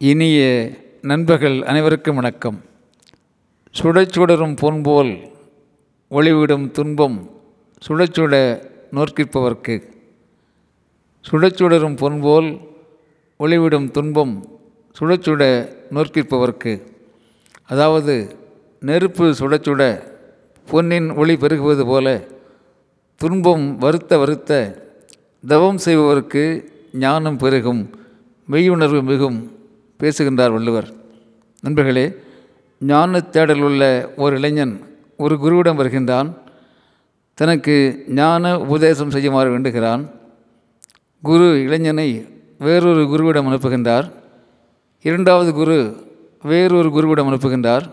இனிய நண்பர்கள் அனைவருக்கும் வணக்கம். சுடச்சுடரும் சுடரும் ஒளிவிடும் துன்பம் சுடச்சுட நோற்கிற்பவர்க்கு சுடச் சுடரும் பொன் போல் ஒளிவிடும் துன்பம் சுடச்சுட நோற்கிற்பவர்க்கு அதாவது நெருப்பு சுடச்சுட பொன்னின் ஒளி பெருகுவது போல துன்பம் வருத்த வருத்த தவம் செய்பவருக்கு ஞானம் பெருகும் மெய்யுணர்வு மிகும் பேசுகின்றார் வள்ளுவர். நண்பர்களே ஞான தேடல் உள்ள ஒரு இளைஞன் ஒரு குருவிடம் வருகின்றான். தனக்கு ஞான உபதேசம் செய்யுமாறு வேண்டுகிறான். குரு இளைஞனை வேறொரு குருவிடம் அனுப்புகின்றார். இரண்டாவது குரு வேறொரு குருவிடம் அனுப்புகின்றார்.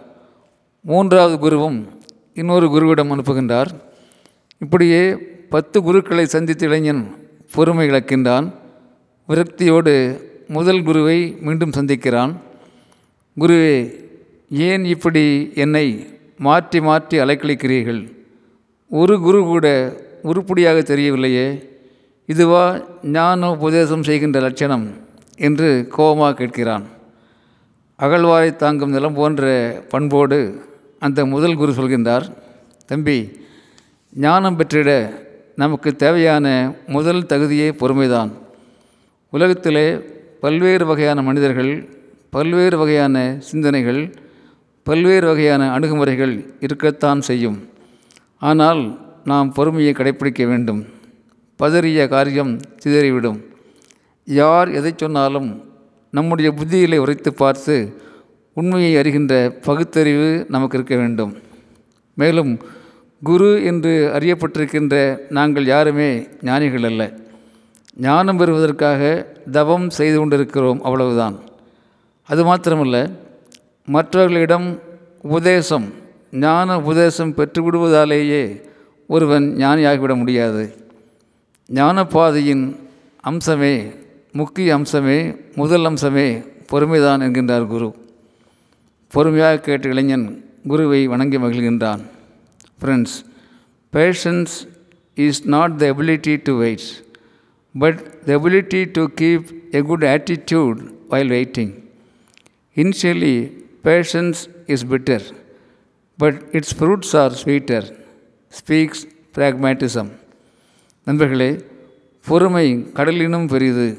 மூன்றாவது குருவும் இன்னொரு குருவிடம் அனுப்புகின்றார். இப்படியே பத்து குருக்களை சந்தித்த இளைஞன் பொறுமை இழக்கின்றான். விரக்தியோடு முதல் குருவை மீண்டும் சந்திக்கிறான். குருவே ஏன் இப்படி என்னை மாற்றி மாற்றி அலைக்கழிக்கிறீர்கள்? ஒரு குரு கூட உருப்படியாக தெரியவில்லையே. இதுவா ஞான உபதேசம் செய்கின்ற லட்சணம் என்று கோபமாக கேட்கிறான். அகழ்வாரை தாங்கும் நிலம் போன்ற பண்போடு அந்த முதல் குரு சொல்கின்றார் தம்பி ஞானம் பெற்றிட நமக்கு தேவையான முதல் தகுதியே பொறுமைதான். உலகத்திலே பல்வேறு வகையான மனிதர்கள் பல்வேறு வகையான சிந்தனைகள் பல்வேறு வகையான அணுகுமுறைகள் இருக்கத்தான் செய்யும். ஆனால் நாம் பொறுமையை கடைப்பிடிக்க வேண்டும். பதறிய காரியம் சிதறிவிடும். யார் எதை சொன்னாலும் நம்முடைய புத்தியிலே உரைத்து பார்த்து உண்மையை அறிகின்ற பகுத்தறிவு நமக்கு இருக்க வேண்டும். மேலும் குரு என்று அறியப்பட்டிருக்கின்ற நாங்கள் யாருமே ஞானிகள் அல்ல. ஞானம் பெறுவதற்காக தவம் செய்து கொண்டிருக்கிறோம் அவ்வளவுதான். அது மாத்திரமல்ல மற்றவர்களிடம் உபதேசம் ஞான உபதேசம் பெற்றுவிடுவதாலேயே ஒருவன் ஞானியாகிவிட முடியாது. ஞானப்பாதையின் அம்சமே முக்கிய அம்சமே முதல் அம்சமே பொறுமைதான் என்கின்றார் குரு. பொறுமையாக கேட்ட இளைஞன் குருவை வணங்கி மகிழ்கின்றான். Friends patience is not the ability to wait but the ability to keep a good attitude while waiting initially patience is better but its fruits are sweeter speaks pragmatism நண்பர்களே பொறுமை கடலினும் பெரிது.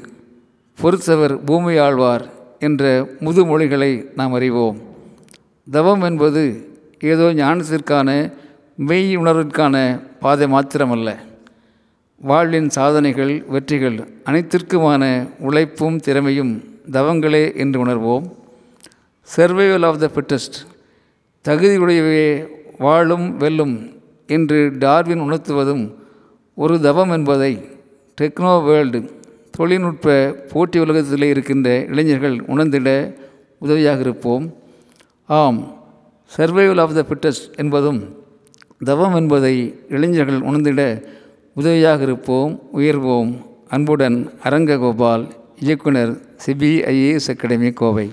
பொறுத்தவர் பூமி ஆழ்வார் என்ற முதுமொழிகளை நாம் அறிவோம். தவம் என்பது ஏதோ ஞானத்திற்கான மெய் உணர்விற்கான பாதை மாத்திரமல்ல. வாழ்வின் சாதனைகள் வெற்றிகள் அனைத்திற்குமான உழைப்பும் திறமையும் தவங்களே என்று உணர்வோம். சர்வைவல் ஆஃப் த ஃபிட்டஸ்ட் தகுதியுடையவே வாழும் வெல்லும் என்று டார்வின் உணர்த்துவதும் ஒரு தவம் என்பதை டெக்னோ வேர்ல்டு தொழில்நுட்ப போட்டி உலகத்தில் இருக்கின்ற இளைஞர்கள் உணர்ந்திட உதவியாக இருப்போம். ஆம் சர்வைவல் ஆஃப் த ஃபிட்டஸ்ட் என்பதும் தவம் என்பதை இளைஞர்கள் உணர்ந்திட உதவியாக இருப்போம் உயர்வோம். அன்புடன் அரங்ககோபால் இயக்குனர் சிபிஐஏஎஸ் அகாடமி கோவை.